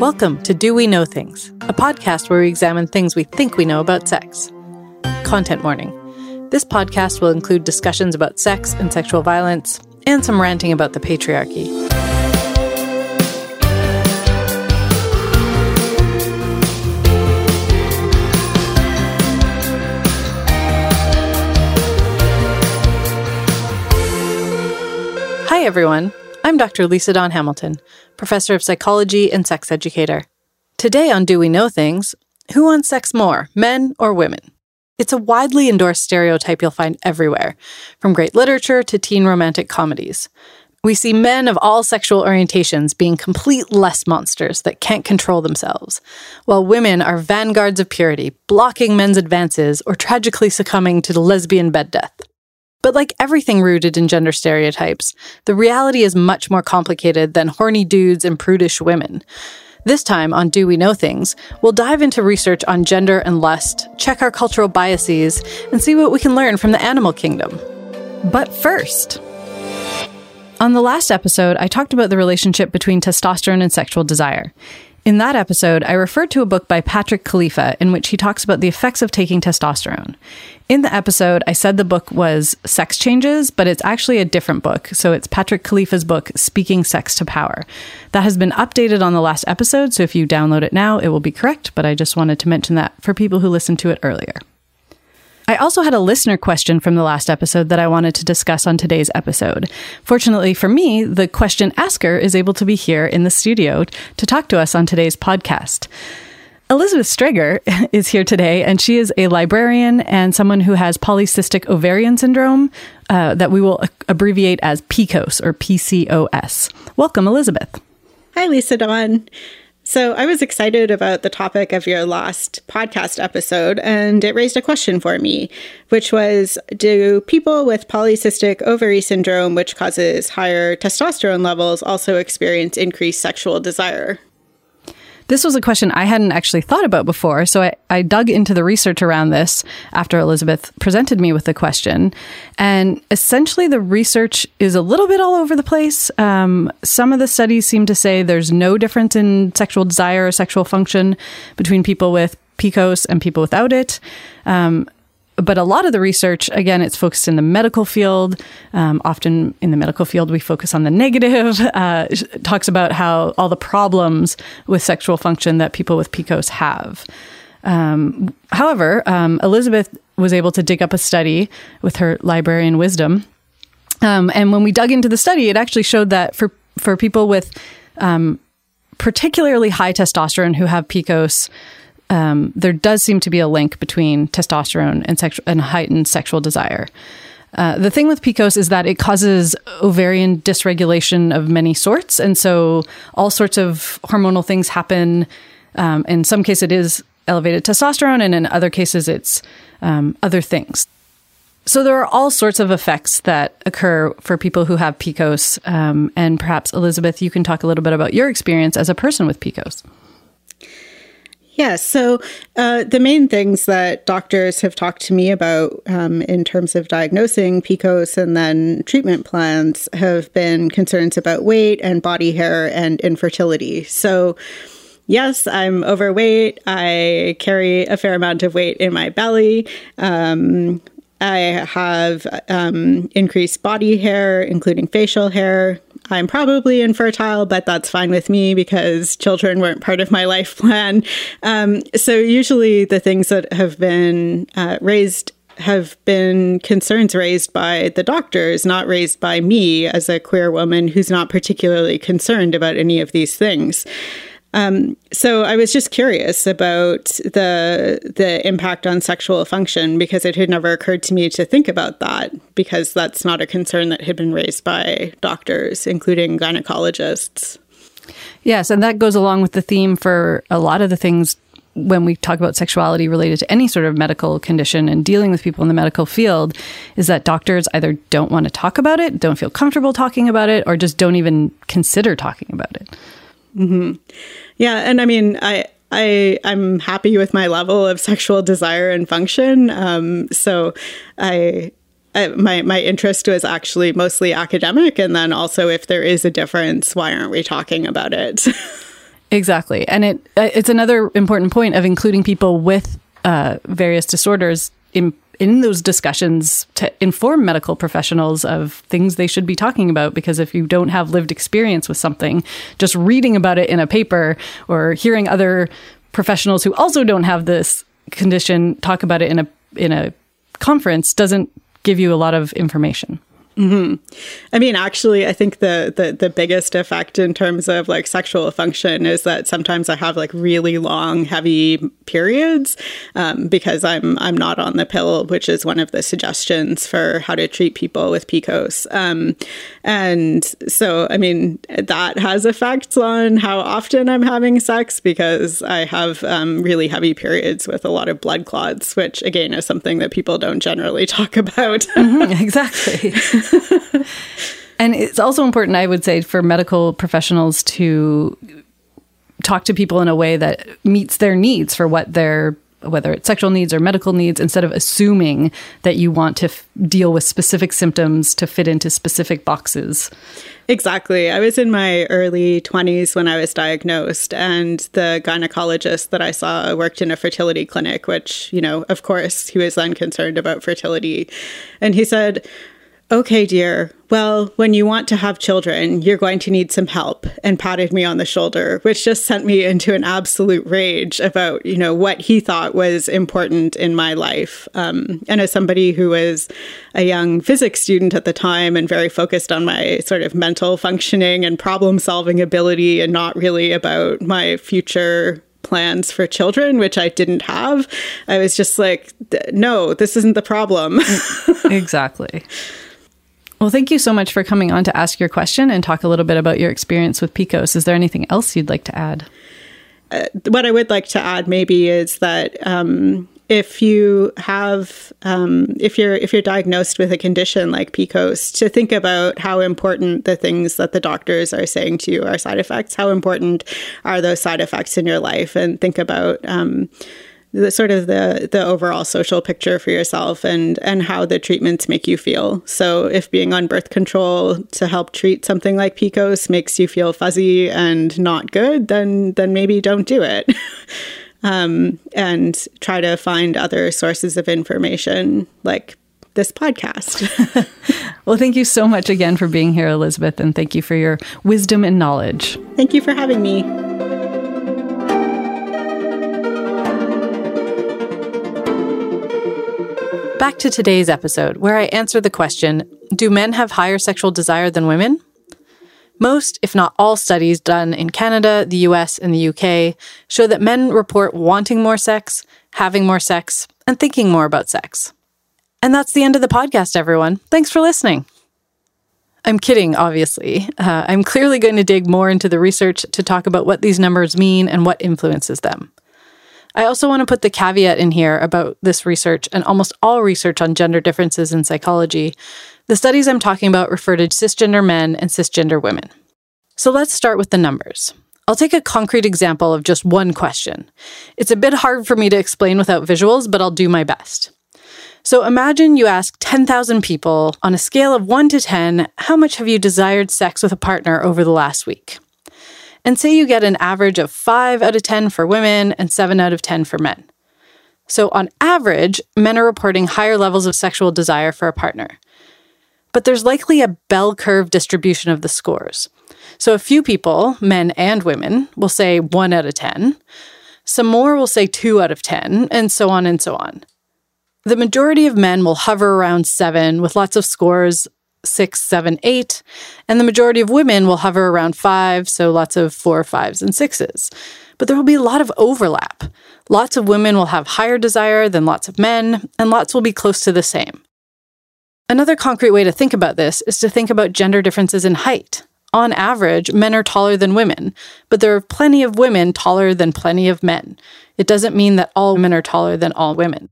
Welcome to Do We Know Things, a podcast where we examine things we think we know about sex. Content warning this podcast will include discussions about sex and sexual violence, and some ranting about the patriarchy. Hi, everyone. I'm Dr. Lisa Dawn Hamilton, professor of psychology and sex educator. Today on Do We Know Things, who wants sex more, men or women? It's a widely endorsed stereotype you'll find everywhere, from great literature to teen romantic comedies. We see men of all sexual orientations being complete less monsters that can't control themselves, while women are vanguards of purity, blocking men's advances or tragically succumbing to the lesbian bed death. But like everything rooted in gender stereotypes, the reality is much more complicated than horny dudes and prudish women. This time on Do We Know Things, we'll dive into research on gender and lust, check our cultural biases, and see what we can learn from the animal kingdom. But first, on the last episode, I talked about the relationship between testosterone and sexual desire. In that episode, I referred to a book by Patrick Califia in which he talks about the effects of taking testosterone. In the episode, I said the book was Sex Changes, but it's actually a different book. So it's Patrick Califia's book, Speaking Sex to Power. That has been updated on the last episode, so if you download it now, it will be correct, but I just wanted to mention that for people who listened to it earlier. I also had a listener question from the last episode that I wanted to discuss on today's episode. Fortunately for me, the question asker is able to be here in the studio to talk to us on today's podcast. Elizabeth Streger is here today, and she is a librarian and someone who has polycystic ovarian syndrome uh, that we will abbreviate as PCOS or PCOS. Welcome, Elizabeth. Hi, Lisa Dawn. So, I was excited about the topic of your last podcast episode, and it raised a question for me, which was Do people with polycystic ovary syndrome, which causes higher testosterone levels, also experience increased sexual desire? This was a question I hadn't actually thought about before, so I, I dug into the research around this after Elizabeth presented me with the question. And essentially, the research is a little bit all over the place. Um, some of the studies seem to say there's no difference in sexual desire or sexual function between people with PCOS and people without it. Um, but a lot of the research, again, it's focused in the medical field. Um, often in the medical field, we focus on the negative. Uh, talks about how all the problems with sexual function that people with PCOS have. Um, however, um, Elizabeth was able to dig up a study with her librarian wisdom, um, and when we dug into the study, it actually showed that for for people with um, particularly high testosterone who have PCOS um, there does seem to be a link between testosterone and, sexu- and heightened sexual desire. Uh, the thing with PCOS is that it causes ovarian dysregulation of many sorts. And so all sorts of hormonal things happen. Um, in some cases, it is elevated testosterone, and in other cases, it's um, other things. So there are all sorts of effects that occur for people who have PCOS. Um, and perhaps, Elizabeth, you can talk a little bit about your experience as a person with PCOS. Yes. So uh, the main things that doctors have talked to me about um, in terms of diagnosing PCOS and then treatment plans have been concerns about weight and body hair and infertility. So, yes, I'm overweight. I carry a fair amount of weight in my belly. Um, I have um, increased body hair, including facial hair, I'm probably infertile, but that's fine with me because children weren't part of my life plan. Um, so, usually, the things that have been uh, raised have been concerns raised by the doctors, not raised by me as a queer woman who's not particularly concerned about any of these things. Um, so I was just curious about the the impact on sexual function because it had never occurred to me to think about that because that's not a concern that had been raised by doctors, including gynecologists. Yes, and that goes along with the theme for a lot of the things when we talk about sexuality related to any sort of medical condition and dealing with people in the medical field is that doctors either don't want to talk about it, don't feel comfortable talking about it, or just don't even consider talking about it. Mm-hmm. Yeah, and I mean, I I I'm happy with my level of sexual desire and function. Um, so I I, my my interest was actually mostly academic, and then also if there is a difference, why aren't we talking about it? exactly, and it uh, it's another important point of including people with uh, various disorders in in those discussions to inform medical professionals of things they should be talking about because if you don't have lived experience with something just reading about it in a paper or hearing other professionals who also don't have this condition talk about it in a in a conference doesn't give you a lot of information. Mm-hmm. I mean, actually, I think the, the the biggest effect in terms of like sexual function is that sometimes I have like really long, heavy periods um, because I'm I'm not on the pill, which is one of the suggestions for how to treat people with PCOS. Um, and so, I mean, that has effects on how often I'm having sex because I have um, really heavy periods with a lot of blood clots, which again is something that people don't generally talk about. mm-hmm, exactly. and it's also important, I would say, for medical professionals to talk to people in a way that meets their needs for what their whether it's sexual needs or medical needs instead of assuming that you want to f- deal with specific symptoms to fit into specific boxes. Exactly. I was in my early 20s when I was diagnosed, and the gynecologist that I saw worked in a fertility clinic, which, you know, of course, he was then concerned about fertility. And he said, Okay, dear. Well, when you want to have children, you're going to need some help, and patted me on the shoulder, which just sent me into an absolute rage about, you know, what he thought was important in my life. Um, and as somebody who was a young physics student at the time and very focused on my sort of mental functioning and problem solving ability, and not really about my future plans for children, which I didn't have, I was just like, no, this isn't the problem. exactly. Well, thank you so much for coming on to ask your question and talk a little bit about your experience with Picos. Is there anything else you'd like to add? Uh, what I would like to add maybe is that um, if you have um, if you're if you're diagnosed with a condition like PCOS, to think about how important the things that the doctors are saying to you are side effects. How important are those side effects in your life, and think about. Um, the sort of the the overall social picture for yourself and and how the treatments make you feel. So if being on birth control to help treat something like PCOS makes you feel fuzzy and not good, then then maybe don't do it. um, and try to find other sources of information like this podcast. well, thank you so much again for being here, Elizabeth, and thank you for your wisdom and knowledge. Thank you for having me. Back to today's episode, where I answer the question Do men have higher sexual desire than women? Most, if not all, studies done in Canada, the US, and the UK show that men report wanting more sex, having more sex, and thinking more about sex. And that's the end of the podcast, everyone. Thanks for listening. I'm kidding, obviously. Uh, I'm clearly going to dig more into the research to talk about what these numbers mean and what influences them. I also want to put the caveat in here about this research and almost all research on gender differences in psychology. The studies I'm talking about refer to cisgender men and cisgender women. So let's start with the numbers. I'll take a concrete example of just one question. It's a bit hard for me to explain without visuals, but I'll do my best. So imagine you ask 10,000 people on a scale of 1 to 10, how much have you desired sex with a partner over the last week? And say you get an average of 5 out of 10 for women and 7 out of 10 for men. So, on average, men are reporting higher levels of sexual desire for a partner. But there's likely a bell curve distribution of the scores. So, a few people, men and women, will say 1 out of 10. Some more will say 2 out of 10, and so on and so on. The majority of men will hover around 7 with lots of scores six, seven, eight, and the majority of women will hover around five, so lots of four, fives, and sixes. But there will be a lot of overlap. Lots of women will have higher desire than lots of men, and lots will be close to the same. Another concrete way to think about this is to think about gender differences in height. On average, men are taller than women, but there are plenty of women taller than plenty of men. It doesn't mean that all women are taller than all women.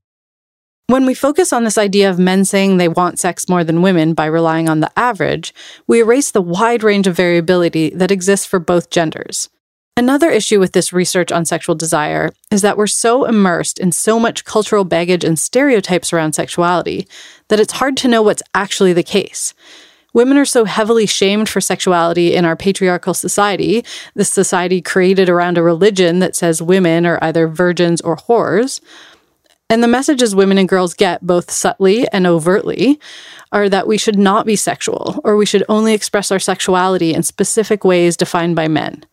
When we focus on this idea of men saying they want sex more than women by relying on the average, we erase the wide range of variability that exists for both genders. Another issue with this research on sexual desire is that we're so immersed in so much cultural baggage and stereotypes around sexuality that it's hard to know what's actually the case. Women are so heavily shamed for sexuality in our patriarchal society, this society created around a religion that says women are either virgins or whores. And the messages women and girls get, both subtly and overtly, are that we should not be sexual, or we should only express our sexuality in specific ways defined by men.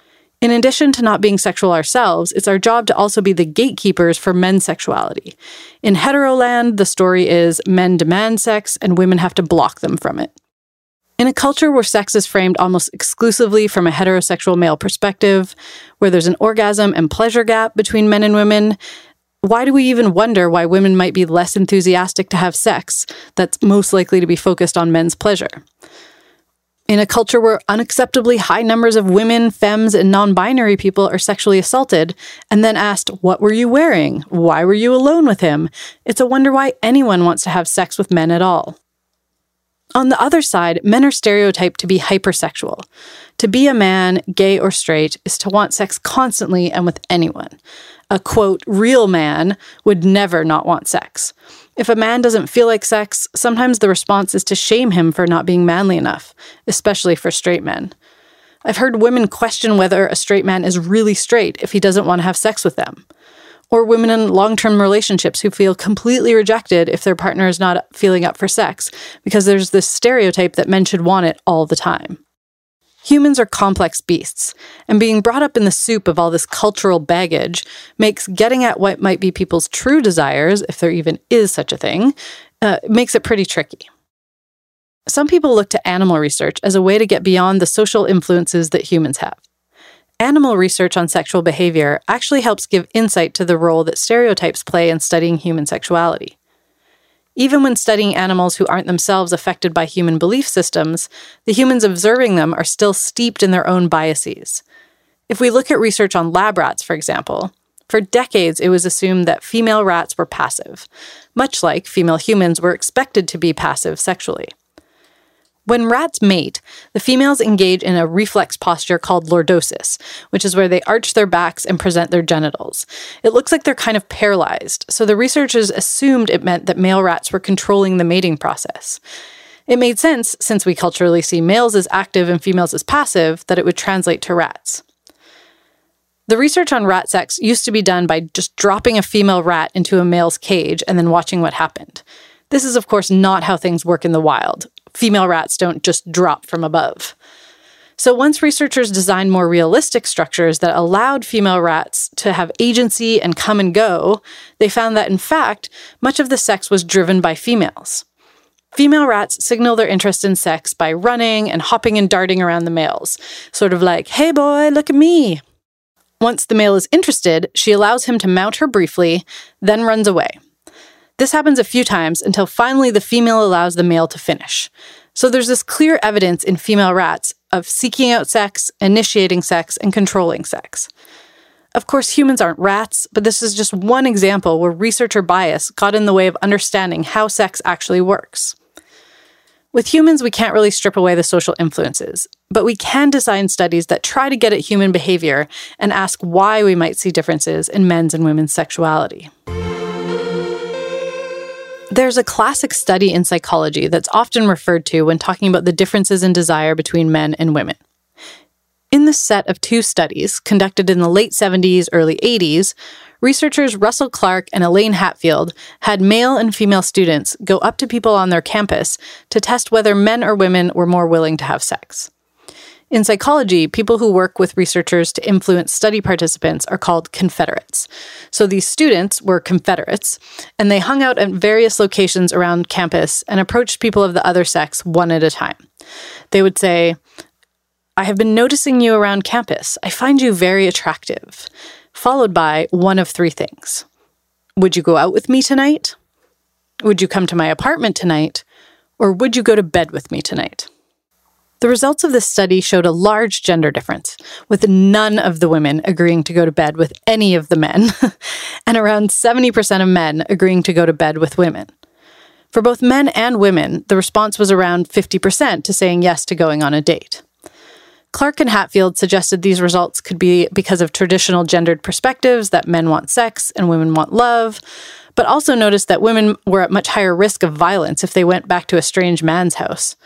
In addition to not being sexual ourselves, it's our job to also be the gatekeepers for men's sexuality. In heteroland, the story is men demand sex and women have to block them from it. In a culture where sex is framed almost exclusively from a heterosexual male perspective, where there's an orgasm and pleasure gap between men and women, why do we even wonder why women might be less enthusiastic to have sex that's most likely to be focused on men's pleasure? In a culture where unacceptably high numbers of women, femmes, and non binary people are sexually assaulted and then asked, What were you wearing? Why were you alone with him? It's a wonder why anyone wants to have sex with men at all. On the other side, men are stereotyped to be hypersexual. To be a man, gay or straight, is to want sex constantly and with anyone. A quote, real man would never not want sex. If a man doesn't feel like sex, sometimes the response is to shame him for not being manly enough, especially for straight men. I've heard women question whether a straight man is really straight if he doesn't want to have sex with them. Or women in long term relationships who feel completely rejected if their partner is not feeling up for sex, because there's this stereotype that men should want it all the time. Humans are complex beasts, and being brought up in the soup of all this cultural baggage makes getting at what might be people's true desires, if there even is such a thing, uh, makes it pretty tricky. Some people look to animal research as a way to get beyond the social influences that humans have. Animal research on sexual behavior actually helps give insight to the role that stereotypes play in studying human sexuality. Even when studying animals who aren't themselves affected by human belief systems, the humans observing them are still steeped in their own biases. If we look at research on lab rats, for example, for decades it was assumed that female rats were passive, much like female humans were expected to be passive sexually. When rats mate, the females engage in a reflex posture called lordosis, which is where they arch their backs and present their genitals. It looks like they're kind of paralyzed, so the researchers assumed it meant that male rats were controlling the mating process. It made sense, since we culturally see males as active and females as passive, that it would translate to rats. The research on rat sex used to be done by just dropping a female rat into a male's cage and then watching what happened. This is, of course, not how things work in the wild female rats don't just drop from above. So, once researchers designed more realistic structures that allowed female rats to have agency and come and go, they found that in fact, much of the sex was driven by females. Female rats signal their interest in sex by running and hopping and darting around the males, sort of like, hey boy, look at me. Once the male is interested, she allows him to mount her briefly, then runs away. This happens a few times until finally the female allows the male to finish. So there's this clear evidence in female rats of seeking out sex, initiating sex, and controlling sex. Of course, humans aren't rats, but this is just one example where researcher bias got in the way of understanding how sex actually works. With humans, we can't really strip away the social influences, but we can design studies that try to get at human behavior and ask why we might see differences in men's and women's sexuality. There's a classic study in psychology that's often referred to when talking about the differences in desire between men and women. In this set of two studies, conducted in the late 70s, early 80s, researchers Russell Clark and Elaine Hatfield had male and female students go up to people on their campus to test whether men or women were more willing to have sex. In psychology, people who work with researchers to influence study participants are called confederates. So these students were confederates, and they hung out at various locations around campus and approached people of the other sex one at a time. They would say, I have been noticing you around campus. I find you very attractive. Followed by one of three things Would you go out with me tonight? Would you come to my apartment tonight? Or would you go to bed with me tonight? The results of this study showed a large gender difference, with none of the women agreeing to go to bed with any of the men, and around 70% of men agreeing to go to bed with women. For both men and women, the response was around 50% to saying yes to going on a date. Clark and Hatfield suggested these results could be because of traditional gendered perspectives that men want sex and women want love, but also noticed that women were at much higher risk of violence if they went back to a strange man's house.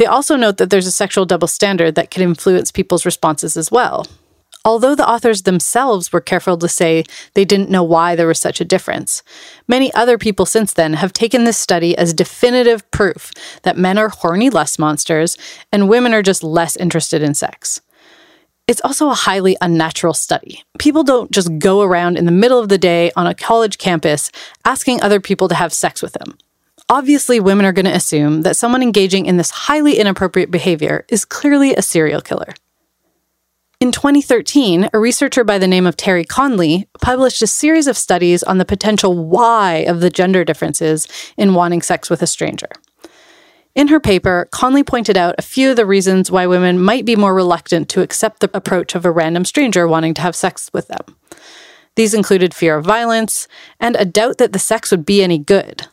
They also note that there's a sexual double standard that can influence people's responses as well. Although the authors themselves were careful to say they didn't know why there was such a difference, many other people since then have taken this study as definitive proof that men are horny lust monsters and women are just less interested in sex. It's also a highly unnatural study. People don't just go around in the middle of the day on a college campus asking other people to have sex with them. Obviously, women are going to assume that someone engaging in this highly inappropriate behavior is clearly a serial killer. In 2013, a researcher by the name of Terri Conley published a series of studies on the potential why of the gender differences in wanting sex with a stranger. In her paper, Conley pointed out a few of the reasons why women might be more reluctant to accept the approach of a random stranger wanting to have sex with them. These included fear of violence and a doubt that the sex would be any good.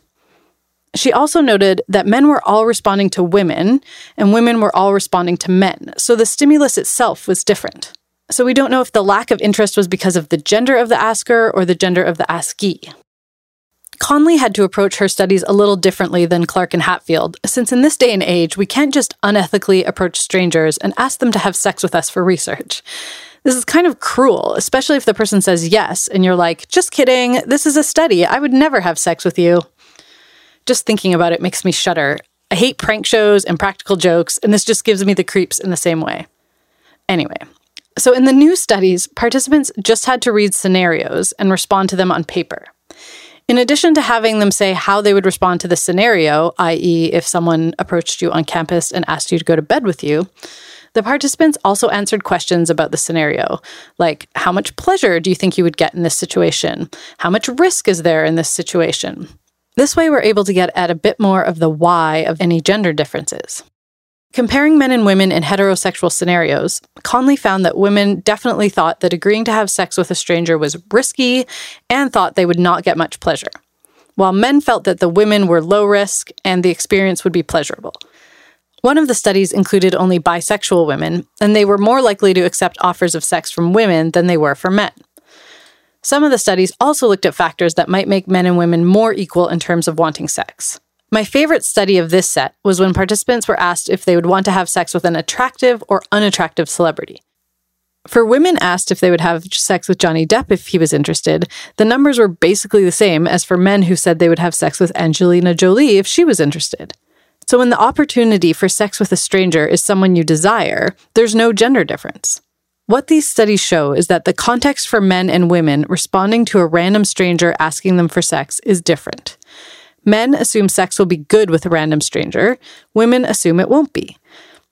She also noted that men were all responding to women and women were all responding to men, so the stimulus itself was different. So we don't know if the lack of interest was because of the gender of the asker or the gender of the askee. Conley had to approach her studies a little differently than Clark and Hatfield, since in this day and age, we can't just unethically approach strangers and ask them to have sex with us for research. This is kind of cruel, especially if the person says yes and you're like, just kidding, this is a study, I would never have sex with you. Just thinking about it makes me shudder. I hate prank shows and practical jokes, and this just gives me the creeps in the same way. Anyway, so in the new studies, participants just had to read scenarios and respond to them on paper. In addition to having them say how they would respond to the scenario, i.e., if someone approached you on campus and asked you to go to bed with you, the participants also answered questions about the scenario, like how much pleasure do you think you would get in this situation? How much risk is there in this situation? This way, we're able to get at a bit more of the why of any gender differences. Comparing men and women in heterosexual scenarios, Conley found that women definitely thought that agreeing to have sex with a stranger was risky and thought they would not get much pleasure, while men felt that the women were low risk and the experience would be pleasurable. One of the studies included only bisexual women, and they were more likely to accept offers of sex from women than they were for men. Some of the studies also looked at factors that might make men and women more equal in terms of wanting sex. My favorite study of this set was when participants were asked if they would want to have sex with an attractive or unattractive celebrity. For women asked if they would have sex with Johnny Depp if he was interested, the numbers were basically the same as for men who said they would have sex with Angelina Jolie if she was interested. So when the opportunity for sex with a stranger is someone you desire, there's no gender difference. What these studies show is that the context for men and women responding to a random stranger asking them for sex is different. Men assume sex will be good with a random stranger, women assume it won't be.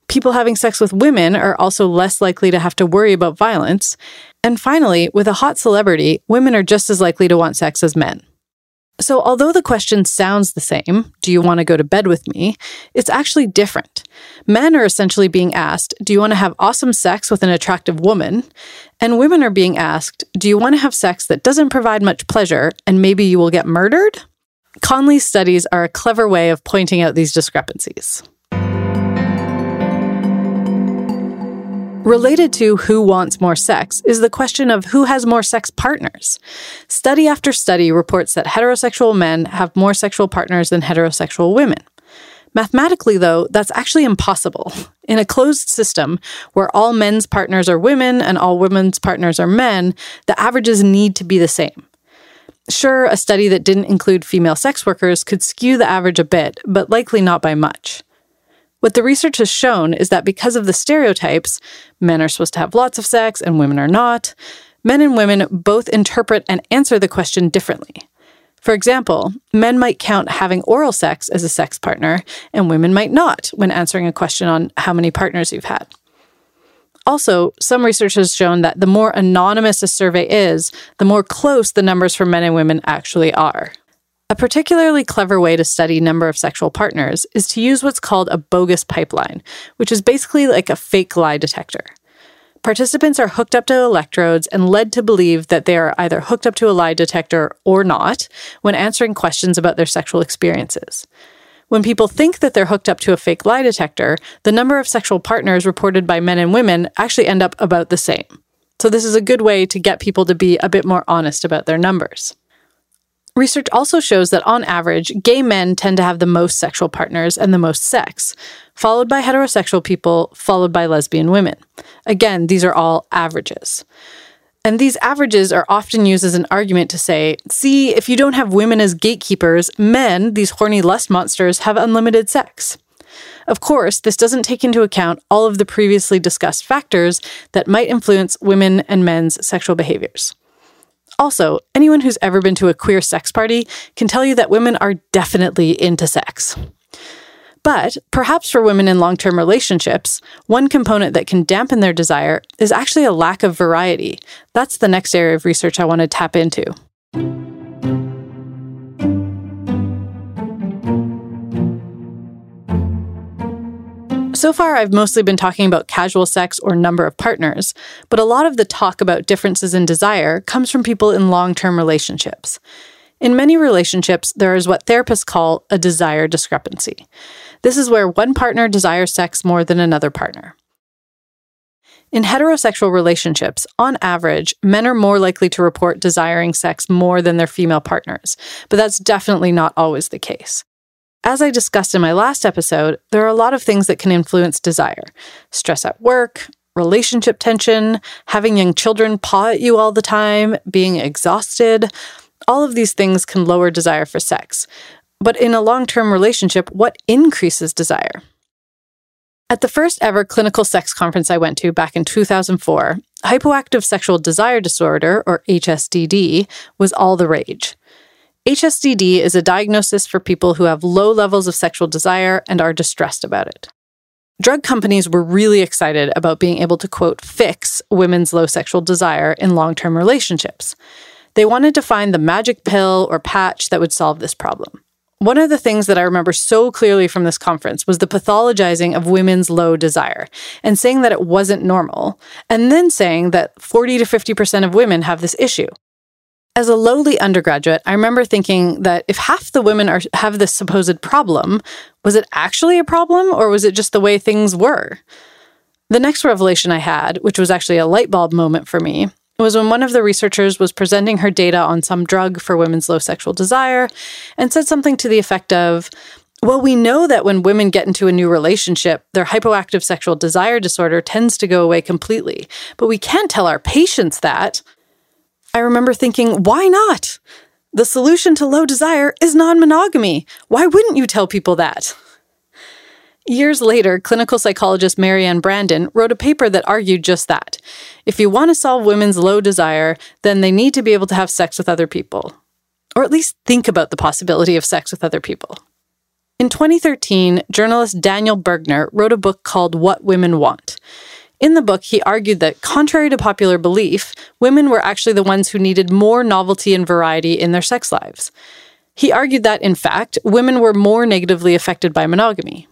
People having sex with women are also less likely to have to worry about violence. And finally, with a hot celebrity, women are just as likely to want sex as men. So, although the question sounds the same, do you want to go to bed with me? It's actually different. Men are essentially being asked, do you want to have awesome sex with an attractive woman? And women are being asked, do you want to have sex that doesn't provide much pleasure and maybe you will get murdered? Conley's studies are a clever way of pointing out these discrepancies. Related to who wants more sex is the question of who has more sex partners. Study after study reports that heterosexual men have more sexual partners than heterosexual women. Mathematically, though, that's actually impossible. In a closed system where all men's partners are women and all women's partners are men, the averages need to be the same. Sure, a study that didn't include female sex workers could skew the average a bit, but likely not by much. What the research has shown is that because of the stereotypes, men are supposed to have lots of sex and women are not, men and women both interpret and answer the question differently. For example, men might count having oral sex as a sex partner, and women might not when answering a question on how many partners you've had. Also, some research has shown that the more anonymous a survey is, the more close the numbers for men and women actually are. A particularly clever way to study number of sexual partners is to use what's called a bogus pipeline, which is basically like a fake lie detector. Participants are hooked up to electrodes and led to believe that they are either hooked up to a lie detector or not when answering questions about their sexual experiences. When people think that they're hooked up to a fake lie detector, the number of sexual partners reported by men and women actually end up about the same. So, this is a good way to get people to be a bit more honest about their numbers. Research also shows that on average, gay men tend to have the most sexual partners and the most sex, followed by heterosexual people, followed by lesbian women. Again, these are all averages. And these averages are often used as an argument to say, see, if you don't have women as gatekeepers, men, these horny lust monsters, have unlimited sex. Of course, this doesn't take into account all of the previously discussed factors that might influence women and men's sexual behaviors. Also, anyone who's ever been to a queer sex party can tell you that women are definitely into sex. But perhaps for women in long term relationships, one component that can dampen their desire is actually a lack of variety. That's the next area of research I want to tap into. So far, I've mostly been talking about casual sex or number of partners, but a lot of the talk about differences in desire comes from people in long term relationships. In many relationships, there is what therapists call a desire discrepancy. This is where one partner desires sex more than another partner. In heterosexual relationships, on average, men are more likely to report desiring sex more than their female partners, but that's definitely not always the case. As I discussed in my last episode, there are a lot of things that can influence desire stress at work, relationship tension, having young children paw at you all the time, being exhausted. All of these things can lower desire for sex. But in a long term relationship, what increases desire? At the first ever clinical sex conference I went to back in 2004, hypoactive sexual desire disorder, or HSDD, was all the rage. HSDD is a diagnosis for people who have low levels of sexual desire and are distressed about it. Drug companies were really excited about being able to, quote, fix women's low sexual desire in long term relationships. They wanted to find the magic pill or patch that would solve this problem. One of the things that I remember so clearly from this conference was the pathologizing of women's low desire and saying that it wasn't normal, and then saying that 40 to 50% of women have this issue. As a lowly undergraduate, I remember thinking that if half the women are, have this supposed problem, was it actually a problem or was it just the way things were? The next revelation I had, which was actually a light bulb moment for me, was when one of the researchers was presenting her data on some drug for women's low sexual desire and said something to the effect of, well, we know that when women get into a new relationship, their hypoactive sexual desire disorder tends to go away completely. But we can't tell our patients that. I remember thinking, why not? The solution to low desire is non monogamy. Why wouldn't you tell people that? Years later, clinical psychologist Marianne Brandon wrote a paper that argued just that. If you want to solve women's low desire, then they need to be able to have sex with other people, or at least think about the possibility of sex with other people. In 2013, journalist Daniel Bergner wrote a book called What Women Want. In the book, he argued that, contrary to popular belief, women were actually the ones who needed more novelty and variety in their sex lives. He argued that, in fact, women were more negatively affected by monogamy.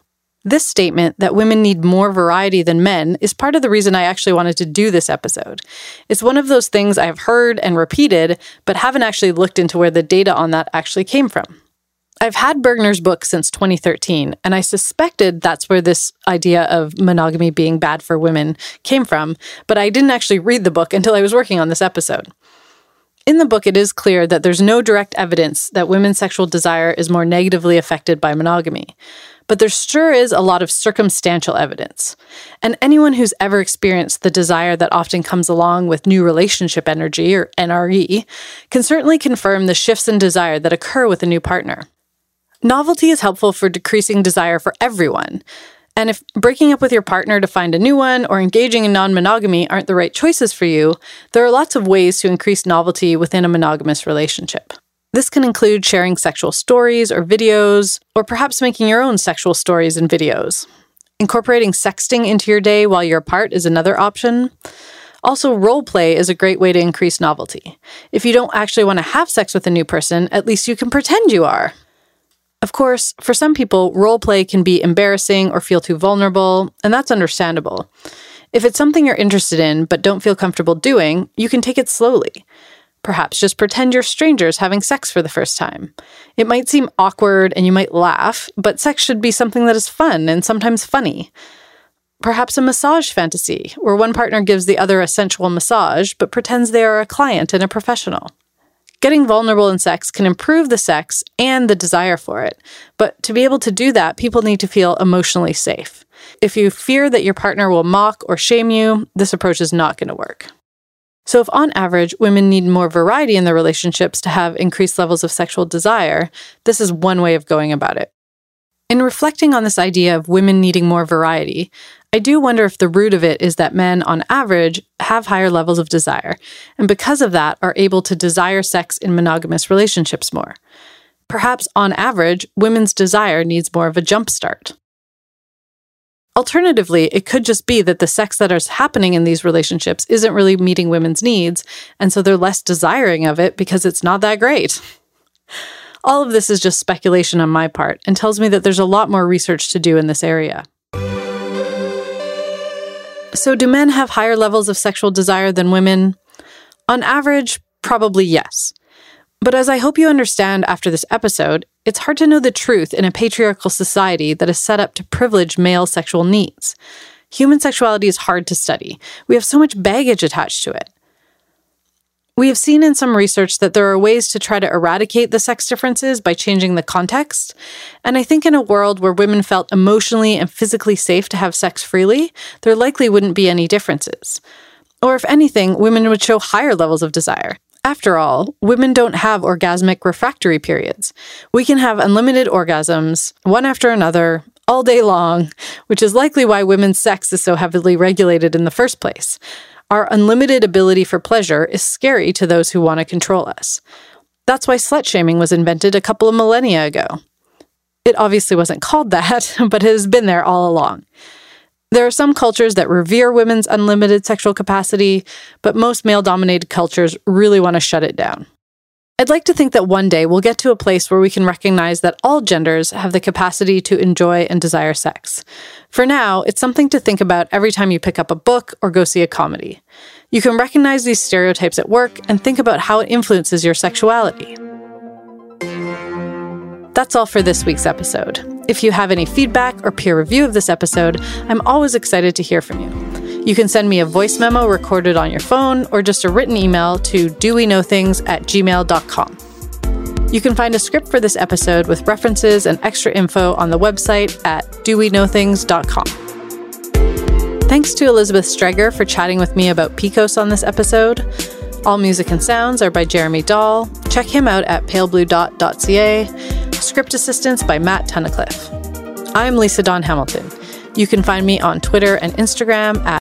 This statement that women need more variety than men is part of the reason I actually wanted to do this episode. It's one of those things I've heard and repeated, but haven't actually looked into where the data on that actually came from. I've had Bergner's book since 2013, and I suspected that's where this idea of monogamy being bad for women came from, but I didn't actually read the book until I was working on this episode. In the book, it is clear that there's no direct evidence that women's sexual desire is more negatively affected by monogamy but there sure is a lot of circumstantial evidence. And anyone who's ever experienced the desire that often comes along with new relationship energy, or NRE, can certainly confirm the shifts in desire that occur with a new partner. Novelty is helpful for decreasing desire for everyone. And if breaking up with your partner to find a new one or engaging in non monogamy aren't the right choices for you, there are lots of ways to increase novelty within a monogamous relationship. This can include sharing sexual stories or videos, or perhaps making your own sexual stories and videos. Incorporating sexting into your day while you're apart is another option. Also, role play is a great way to increase novelty. If you don't actually want to have sex with a new person, at least you can pretend you are. Of course, for some people, role play can be embarrassing or feel too vulnerable, and that's understandable. If it's something you're interested in but don't feel comfortable doing, you can take it slowly. Perhaps just pretend you're strangers having sex for the first time. It might seem awkward and you might laugh, but sex should be something that is fun and sometimes funny. Perhaps a massage fantasy, where one partner gives the other a sensual massage but pretends they are a client and a professional. Getting vulnerable in sex can improve the sex and the desire for it, but to be able to do that, people need to feel emotionally safe. If you fear that your partner will mock or shame you, this approach is not going to work. So, if on average women need more variety in their relationships to have increased levels of sexual desire, this is one way of going about it. In reflecting on this idea of women needing more variety, I do wonder if the root of it is that men, on average, have higher levels of desire, and because of that, are able to desire sex in monogamous relationships more. Perhaps, on average, women's desire needs more of a jump start. Alternatively, it could just be that the sex that is happening in these relationships isn't really meeting women's needs, and so they're less desiring of it because it's not that great. All of this is just speculation on my part and tells me that there's a lot more research to do in this area. So, do men have higher levels of sexual desire than women? On average, probably yes. But as I hope you understand after this episode, it's hard to know the truth in a patriarchal society that is set up to privilege male sexual needs. Human sexuality is hard to study. We have so much baggage attached to it. We have seen in some research that there are ways to try to eradicate the sex differences by changing the context. And I think in a world where women felt emotionally and physically safe to have sex freely, there likely wouldn't be any differences. Or if anything, women would show higher levels of desire. After all, women don't have orgasmic refractory periods. We can have unlimited orgasms, one after another, all day long, which is likely why women's sex is so heavily regulated in the first place. Our unlimited ability for pleasure is scary to those who want to control us. That's why slut shaming was invented a couple of millennia ago. It obviously wasn't called that, but it has been there all along. There are some cultures that revere women's unlimited sexual capacity, but most male dominated cultures really want to shut it down. I'd like to think that one day we'll get to a place where we can recognize that all genders have the capacity to enjoy and desire sex. For now, it's something to think about every time you pick up a book or go see a comedy. You can recognize these stereotypes at work and think about how it influences your sexuality. That's all for this week's episode. If you have any feedback or peer review of this episode, I'm always excited to hear from you. You can send me a voice memo recorded on your phone or just a written email to doweknowthings at gmail.com. You can find a script for this episode with references and extra info on the website at doweknowthings.com. Thanks to Elizabeth Streger for chatting with me about PCOS on this episode. All music and sounds are by Jeremy Dahl. Check him out at palebluedot.ca Script assistance by Matt Tunnicliffe. I'm Lisa Dawn Hamilton. You can find me on Twitter and Instagram at